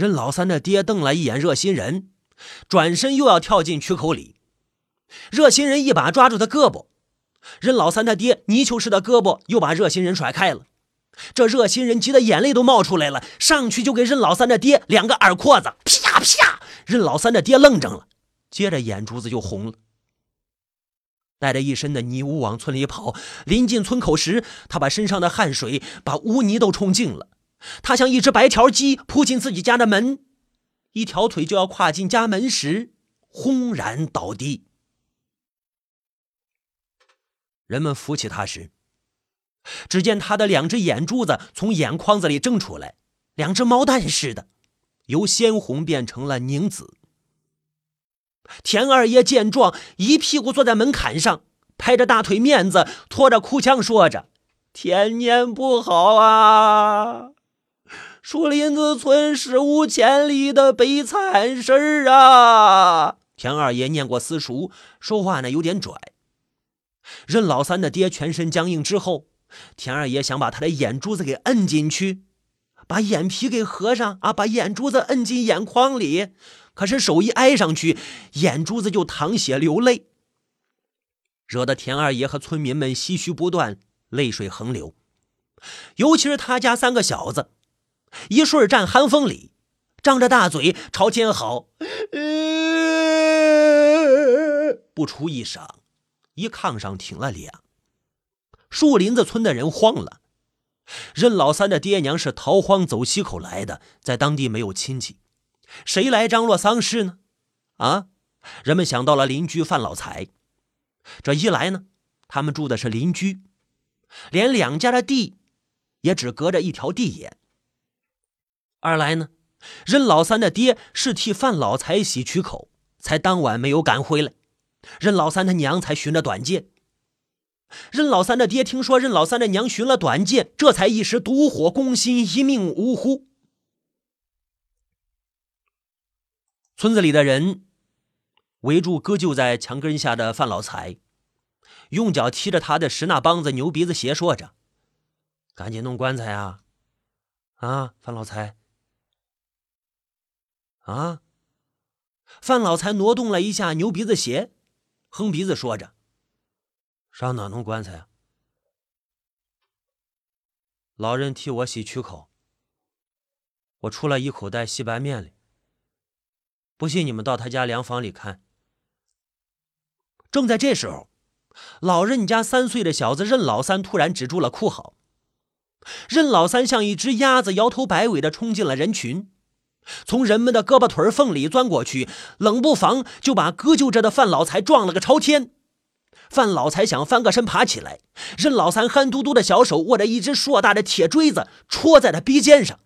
任老三的爹瞪了一眼热心人，转身又要跳进渠口里。热心人一把抓住他胳膊，任老三他爹泥鳅似的胳膊又把热心人甩开了。这热心人急得眼泪都冒出来了，上去就给任老三的爹两个耳廓子，啪啪！任老三的爹愣怔了，接着眼珠子就红了。带着一身的泥污往村里跑，临近村口时，他把身上的汗水把污泥都冲净了。他像一只白条鸡扑进自己家的门，一条腿就要跨进家门时，轰然倒地。人们扶起他时，只见他的两只眼珠子从眼眶子里睁出来，两只毛蛋似的，由鲜红变成了凝紫。田二爷见状，一屁股坐在门槛上，拍着大腿面子，拖着哭腔说着：“天年不好啊，树林子村史无前例的悲惨事儿啊！”田二爷念过私塾，说话呢有点拽。任老三的爹全身僵硬之后，田二爷想把他的眼珠子给摁进去，把眼皮给合上啊，把眼珠子摁进眼眶里。可是手一挨上去，眼珠子就淌血流泪，惹得田二爷和村民们唏嘘不断，泪水横流。尤其是他家三个小子，一瞬站寒风里，张着大嘴朝天嚎，不出一晌，一炕上挺了俩。树林子村的人慌了，任老三的爹娘是逃荒走西口来的，在当地没有亲戚。谁来张罗丧事呢？啊！人们想到了邻居范老财。这一来呢，他们住的是邻居，连两家的地也只隔着一条地眼；二来呢，任老三的爹是替范老财洗渠口，才当晚没有赶回来，任老三他娘才寻了短见。任老三的爹听说任老三的娘寻了短见，这才一时妒火攻心，一命呜呼。村子里的人围住割就在墙根下的范老财，用脚踢着他的石那帮子，牛鼻子斜说着：“赶紧弄棺材啊！啊，范老财！啊！”范老财挪动了一下牛鼻子鞋，哼鼻子说着：“上哪弄棺材啊？老人替我洗渠口，我出了一口袋细白面里。”不信，你们到他家粮房里看。正在这时候，老任家三岁的小子任老三突然止住了哭嚎。任老三像一只鸭子，摇头摆尾的冲进了人群，从人们的胳膊腿缝里钻过去，冷不防就把割就着的范老财撞了个朝天。范老财想翻个身爬起来，任老三憨嘟嘟的小手握着一只硕大的铁锥子，戳在他鼻尖上。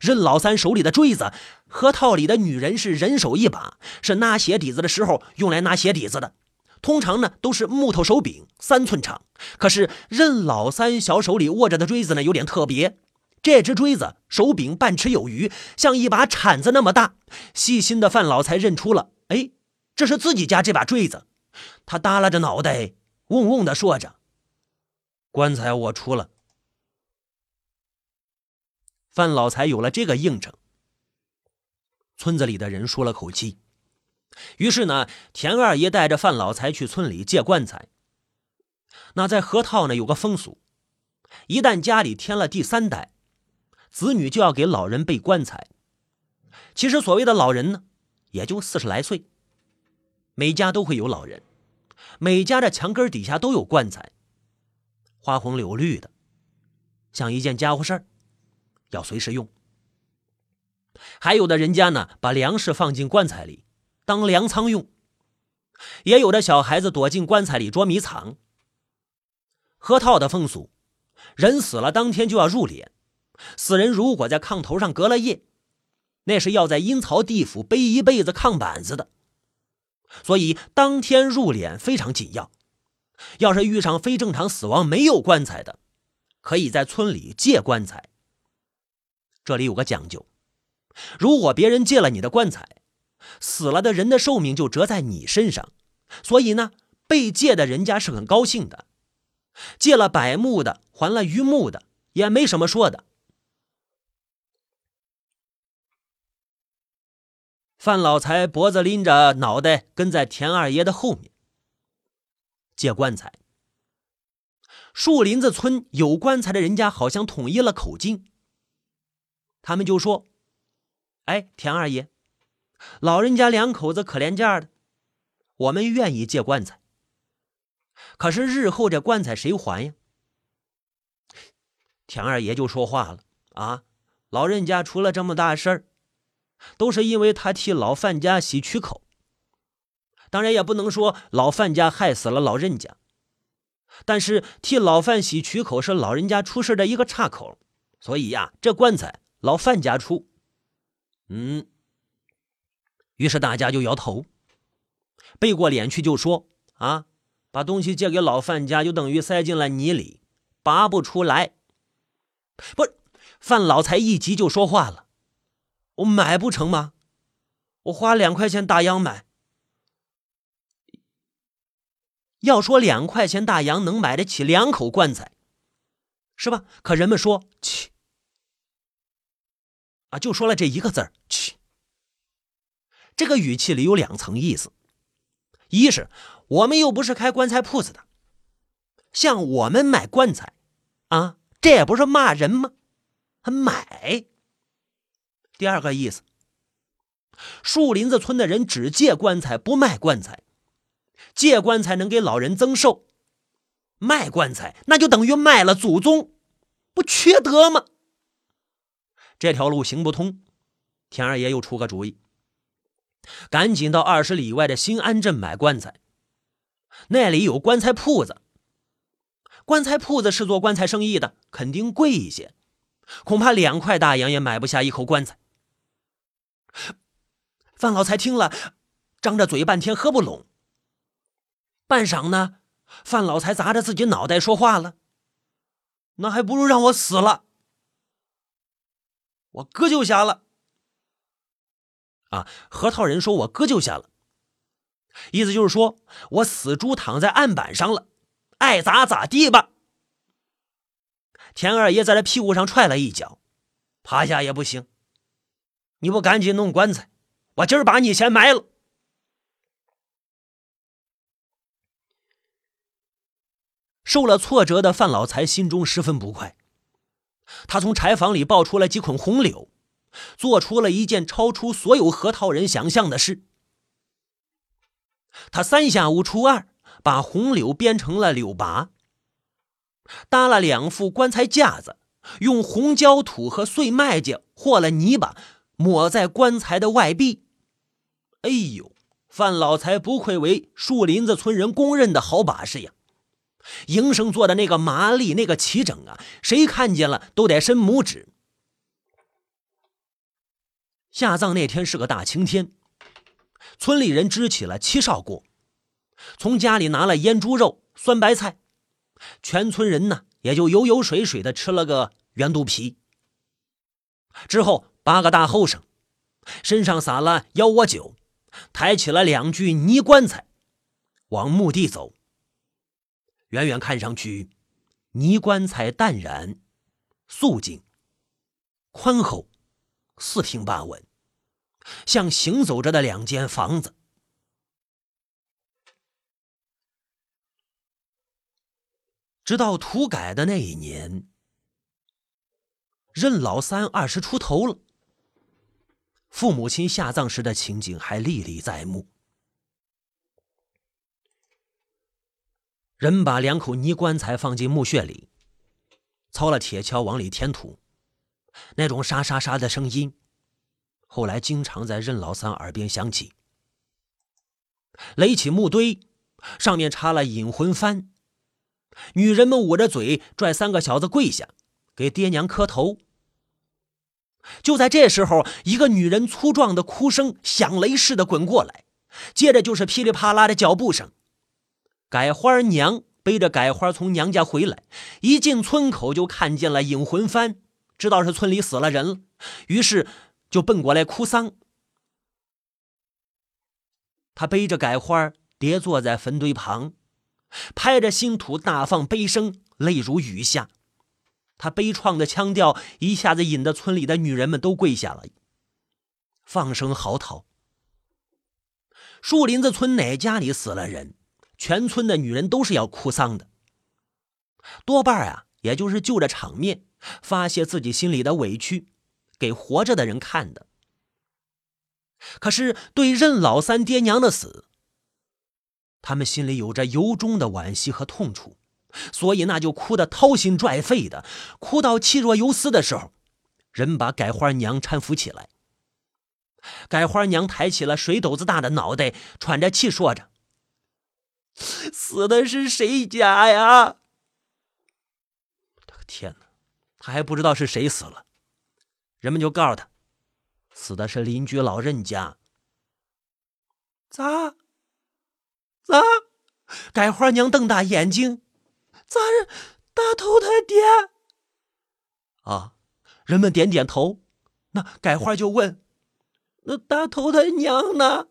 任老三手里的锥子，河套里的女人是人手一把，是拿鞋底子的时候用来拿鞋底子的。通常呢都是木头手柄，三寸长。可是任老三小手里握着的锥子呢有点特别，这只锥子手柄半尺有余，像一把铲子那么大。细心的范老才认出了，哎，这是自己家这把锥子。他耷拉着脑袋，嗡嗡的说着：“棺材我出了。”范老才有了这个应承，村子里的人舒了口气。于是呢，田二爷带着范老才去村里借棺材。那在河套呢有个风俗，一旦家里添了第三代，子女就要给老人备棺材。其实所谓的老人呢，也就四十来岁。每家都会有老人，每家的墙根底下都有棺材，花红柳绿的，像一件家伙事儿。要随时用，还有的人家呢，把粮食放进棺材里当粮仓用；也有的小孩子躲进棺材里捉迷藏。河套的风俗，人死了当天就要入殓，死人如果在炕头上隔了夜，那是要在阴曹地府背一辈子炕板子的，所以当天入殓非常紧要。要是遇上非正常死亡没有棺材的，可以在村里借棺材。这里有个讲究，如果别人借了你的棺材，死了的人的寿命就折在你身上，所以呢，被借的人家是很高兴的，借了柏木的还了榆木的，也没什么说的。范老财脖子拎着脑袋跟在田二爷的后面借棺材。树林子村有棺材的人家好像统一了口径，他们就说：“哎，田二爷，老人家两口子可怜劲的，我们愿意借棺材。可是日后这棺材谁还呀？”田二爷就说话了：“啊，老人家出了这么大事儿，都是因为他替老范家洗渠口。当然也不能说老范家害死了老人家，但是替老范洗渠口是老人家出事的一个岔口，所以呀，这棺材老范家出。嗯，于是大家就摇头，背过脸去就说：啊，把东西借给老范家，就等于塞进了泥里，拔不出来。”不是，范老财一急就说话了：“我买不成吗？我花两块钱大洋买。要说两块钱大洋能买得起两口棺材，是吧？可人们说去啊，就说了这一个字儿去。这个语气里有两层意思：一是我们又不是开棺材铺子的，像我们买棺材啊。”这也不是骂人吗？还买。第二个意思，树林子村的人只借棺材不卖棺材，借棺材能给老人增寿，卖棺材那就等于卖了祖宗，不缺德吗？这条路行不通，田二爷又出个主意，赶紧到二十里外的新安镇买棺材，那里有棺材铺子。棺材铺子是做棺材生意的，肯定贵一些，恐怕两块大洋也买不下一口棺材。范老财听了，张着嘴半天合不拢。半晌呢，范老财砸着自己脑袋说话了：“那还不如让我死了，我哥就下了。”啊，核桃人说：“我哥就下了。”意思就是说我死猪躺在案板上了。爱咋咋地吧。田二爷在他屁股上踹了一脚，趴下也不行。你不赶紧弄棺材，我今儿把你先埋了。受了挫折的范老财心中十分不快，他从柴房里抱出了几捆红柳，做出了一件超出所有核桃人想象的事。他三下五除二。把红柳编成了柳拔，搭了两副棺材架子，用红胶土和碎麦秸和了泥巴，抹在棺材的外壁。哎呦，范老财不愧为树林子村人公认的好把式呀！营生做的那个麻利，那个齐整啊，谁看见了都得伸拇指。下葬那天是个大晴天，村里人支起了七哨锅。从家里拿了腌猪肉、酸白菜，全村人呢也就油油水水的吃了个圆肚皮。之后八个大后生身上撒了幺窝酒，抬起了两具泥棺材，往墓地走。远远看上去，泥棺材淡然、素净、宽厚、四平八稳，像行走着的两间房子。直到土改的那一年，任老三二十出头了，父母亲下葬时的情景还历历在目。人把两口泥棺材放进墓穴里，操了铁锹往里填土，那种沙沙沙的声音，后来经常在任老三耳边响起。垒起木堆，上面插了引魂幡。女人们捂着嘴，拽三个小子跪下，给爹娘磕头。就在这时候，一个女人粗壮的哭声响雷似的滚过来，接着就是噼里啪啦的脚步声。改花娘背着改花从娘家回来，一进村口就看见了引魂幡，知道是村里死了人了，于是就奔过来哭丧。他背着改花，跌坐在坟堆旁。拍着新土，大放悲声，泪如雨下。他悲怆的腔调一下子引得村里的女人们都跪下了，放声嚎啕。树林子村哪家里死了人，全村的女人都是要哭丧的，多半啊，也就是就着场面发泄自己心里的委屈，给活着的人看的。可是对任老三爹娘的死，他们心里有着由衷的惋惜和痛楚，所以那就哭得掏心拽肺的，哭到气若游丝的时候，人把改花娘搀扶起来。改花娘抬起了水斗子大的脑袋，喘着气说着：“死的是谁家呀？”他个天哪，他还不知道是谁死了，人们就告诉他，死的是邻居老任家。咋？咋？改花娘瞪大眼睛，咋是大头他爹？啊！人们点点头，那改花就问。那大头他娘呢？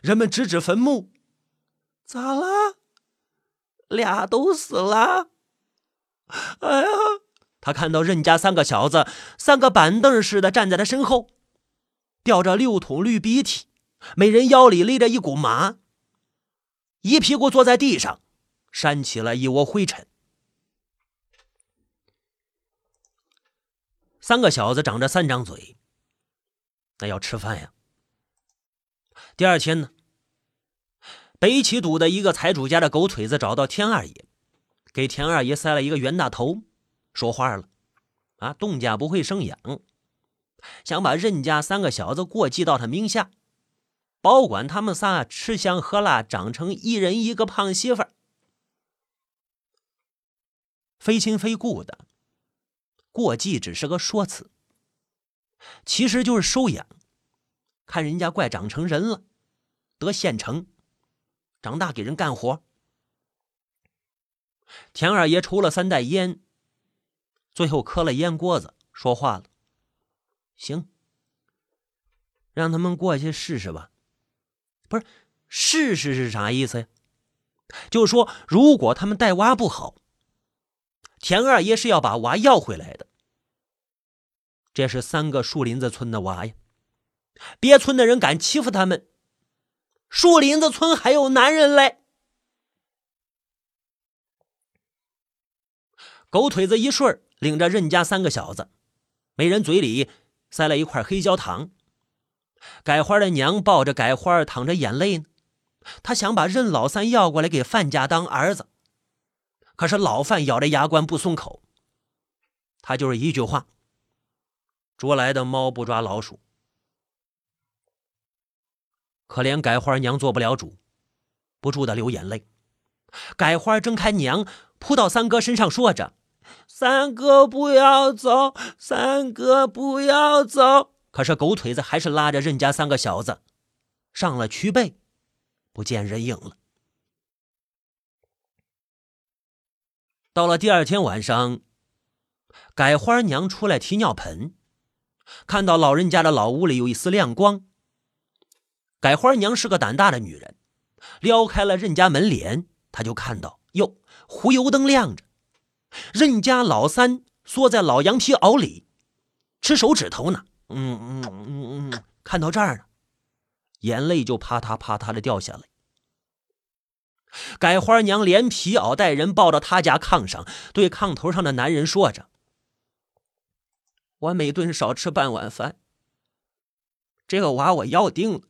人们指指坟墓，咋了？俩都死了。哎呀！他看到任家三个小子，三个板凳似的站在他身后，吊着六桶绿鼻涕，每人腰里勒着一股麻，一屁股坐在地上，扇起了一窝灰尘。三个小子长着三张嘴。那要吃饭呀。第二天呢，北齐堵的一个财主家的狗腿子找到田二爷，给田二爷塞了一个袁大头，说话了：“啊，东家不会生养，想把任家三个小子过继到他名下，保管他们仨吃香喝辣，长成一人一个胖媳妇儿，非亲非故的，过继只是个说辞。”其实就是收养，看人家怪长成人了，得现成，长大给人干活。田二爷抽了三袋烟，最后磕了烟锅子，说话了：“行，让他们过去试试吧。不是试试是啥意思呀？就是说，如果他们带娃不好，田二爷是要把娃要回来的。”这是三个树林子村的娃呀，别村的人敢欺负他们，树林子村还有男人嘞。狗腿子一顺领着任家三个小子，每人嘴里塞了一块黑焦糖。改花的娘抱着改花淌着眼泪呢，他想把任老三要过来给范家当儿子，可是老范咬着牙关不松口，他就是一句话。捉来的猫不抓老鼠，可怜改花娘做不了主，不住的流眼泪。改花睁开娘，扑到三哥身上，说着：“三哥不要走，三哥不要走。”可是狗腿子还是拉着任家三个小子上了渠背，不见人影了。到了第二天晚上，改花娘出来提尿盆。看到老人家的老屋里有一丝亮光，改花娘是个胆大的女人，撩开了任家门帘，她就看到哟，煤油灯亮着，任家老三缩在老羊皮袄里，吃手指头呢。嗯嗯嗯嗯，看到这儿呢，眼泪就啪嗒啪嗒的掉下来。改花娘连皮袄带人抱到他家炕上，对炕头上的男人说着。我每顿少吃半碗饭。这个娃我要定了。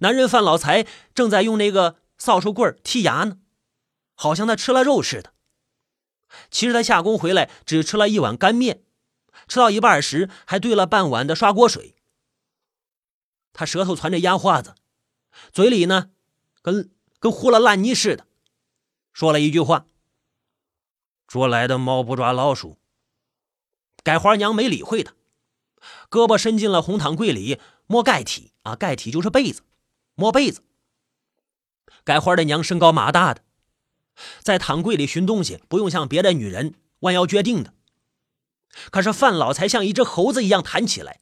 男人范老财正在用那个扫帚棍剔牙呢，好像他吃了肉似的。其实他下工回来只吃了一碗干面，吃到一半时还兑了半碗的刷锅水。他舌头攒着烟花子，嘴里呢跟跟糊了烂泥似的，说了一句话。捉来的猫不抓老鼠。改花娘没理会他，胳膊伸进了红糖柜里摸盖体啊，盖体就是被子，摸被子。改花的娘身高马大的，在毯柜里寻东西不用像别的女人弯腰撅腚的，可是范老才像一只猴子一样弹起来，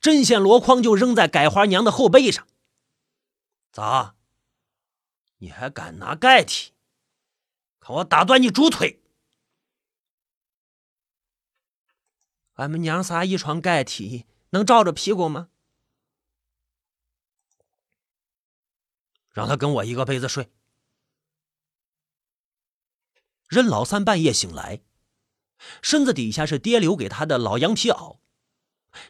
针线箩筐就扔在改花娘的后背上。咋？你还敢拿盖体看我打断你猪腿！俺们娘仨一床盖体能照着屁股吗？让他跟我一个被子睡。任老三半夜醒来身子底下是爹留给他的老羊皮袄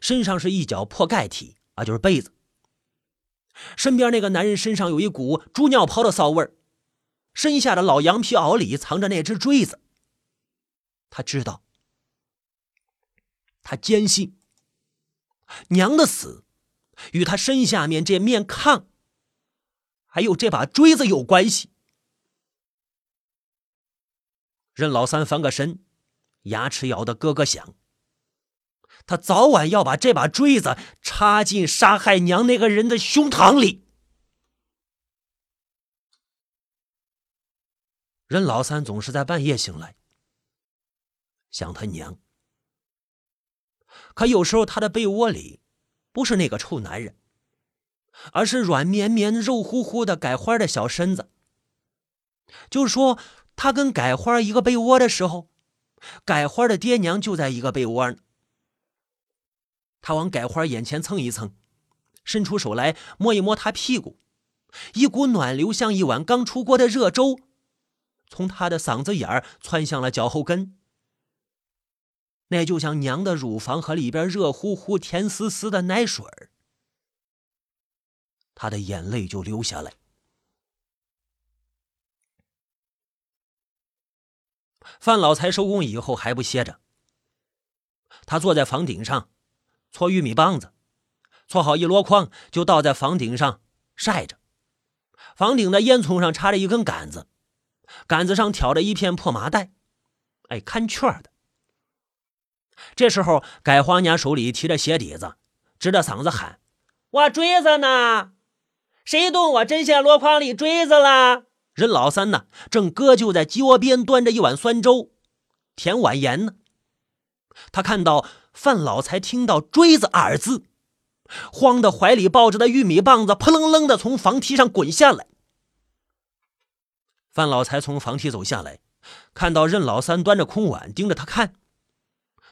身上是一脚破盖体啊就是被子。身边那个男人身上有一股猪尿泡的骚味儿，身下的老羊皮袄里藏着那只锥子。他知道，他坚信，娘的死与他身下面这面炕，还有这把锥子有关系。任老三翻个身，牙齿咬得咯咯响。他早晚要把这把锥子插进杀害娘那个人的胸膛里。任老三总是在半夜醒来。想他娘，可有时候他的被窝里不是那个臭男人，而是软绵绵、肉乎乎的改花的小身子。就说他跟改花一个被窝的时候，改花的爹娘就在一个被窝呢。他往改花眼前蹭一蹭，伸出手来摸一摸他屁股，一股暖流像一碗刚出锅的热粥，从他的嗓子眼儿窜向了脚后跟。那就像娘的乳房和里边热乎乎、甜丝丝的奶水儿，他的眼泪就流下来。范老财收工以后还不歇着，他坐在房顶上搓玉米棒子，搓好一箩筐就倒在房顶上晒着。房顶的烟囱上插着一根杆子，杆子上挑着一片破麻袋，哎，看雀的。这时候，改花娘手里提着鞋底子，指着嗓子喊：“我锥子呢？谁动我针线箩筐里锥子了？”任老三呢，正搁就在鸡窝边，端着一碗酸粥，舔碗盐呢。他看到范老财听到“锥子”二字，慌得怀里抱着的玉米棒子扑棱棱的从房梯上滚下来。范老财从房梯走下来，看到任老三端着空碗盯着他看。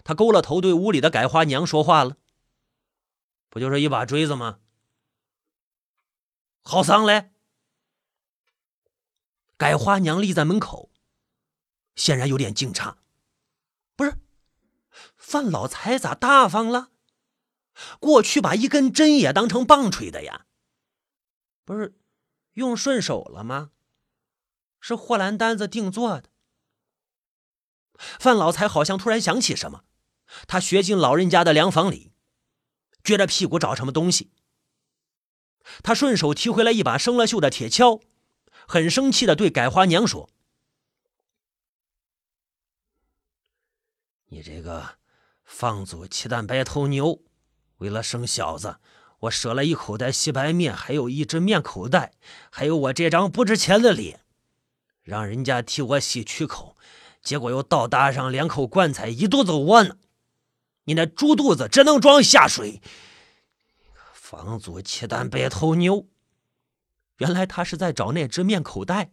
他勾了头，对屋里的改花娘说话了：“不就是一把锥子吗？好丧嘞！”改花娘立在门口，显然有点惊诧：“不是，范老财咋大方了？过去把一根针也当成棒槌的呀？不是用顺手了吗？是货兰单子定做的。”范老财好像突然想起什么。他学进老人家的凉房里，撅着屁股找什么东西。他顺手提回来一把生了锈的铁锹，很生气的对改花娘说：“你这个放祖七蛋白头牛，为了生小子，我舍了一口袋细白面，还有一只面口袋，还有我这张不值钱的脸，让人家替我洗曲口，结果又倒搭上两口棺材，一肚子窝囊。”你那猪肚子只能装下水，房祖七蛋白头牛，原来他是在找那只面口袋。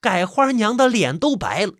改花娘的脸都白了，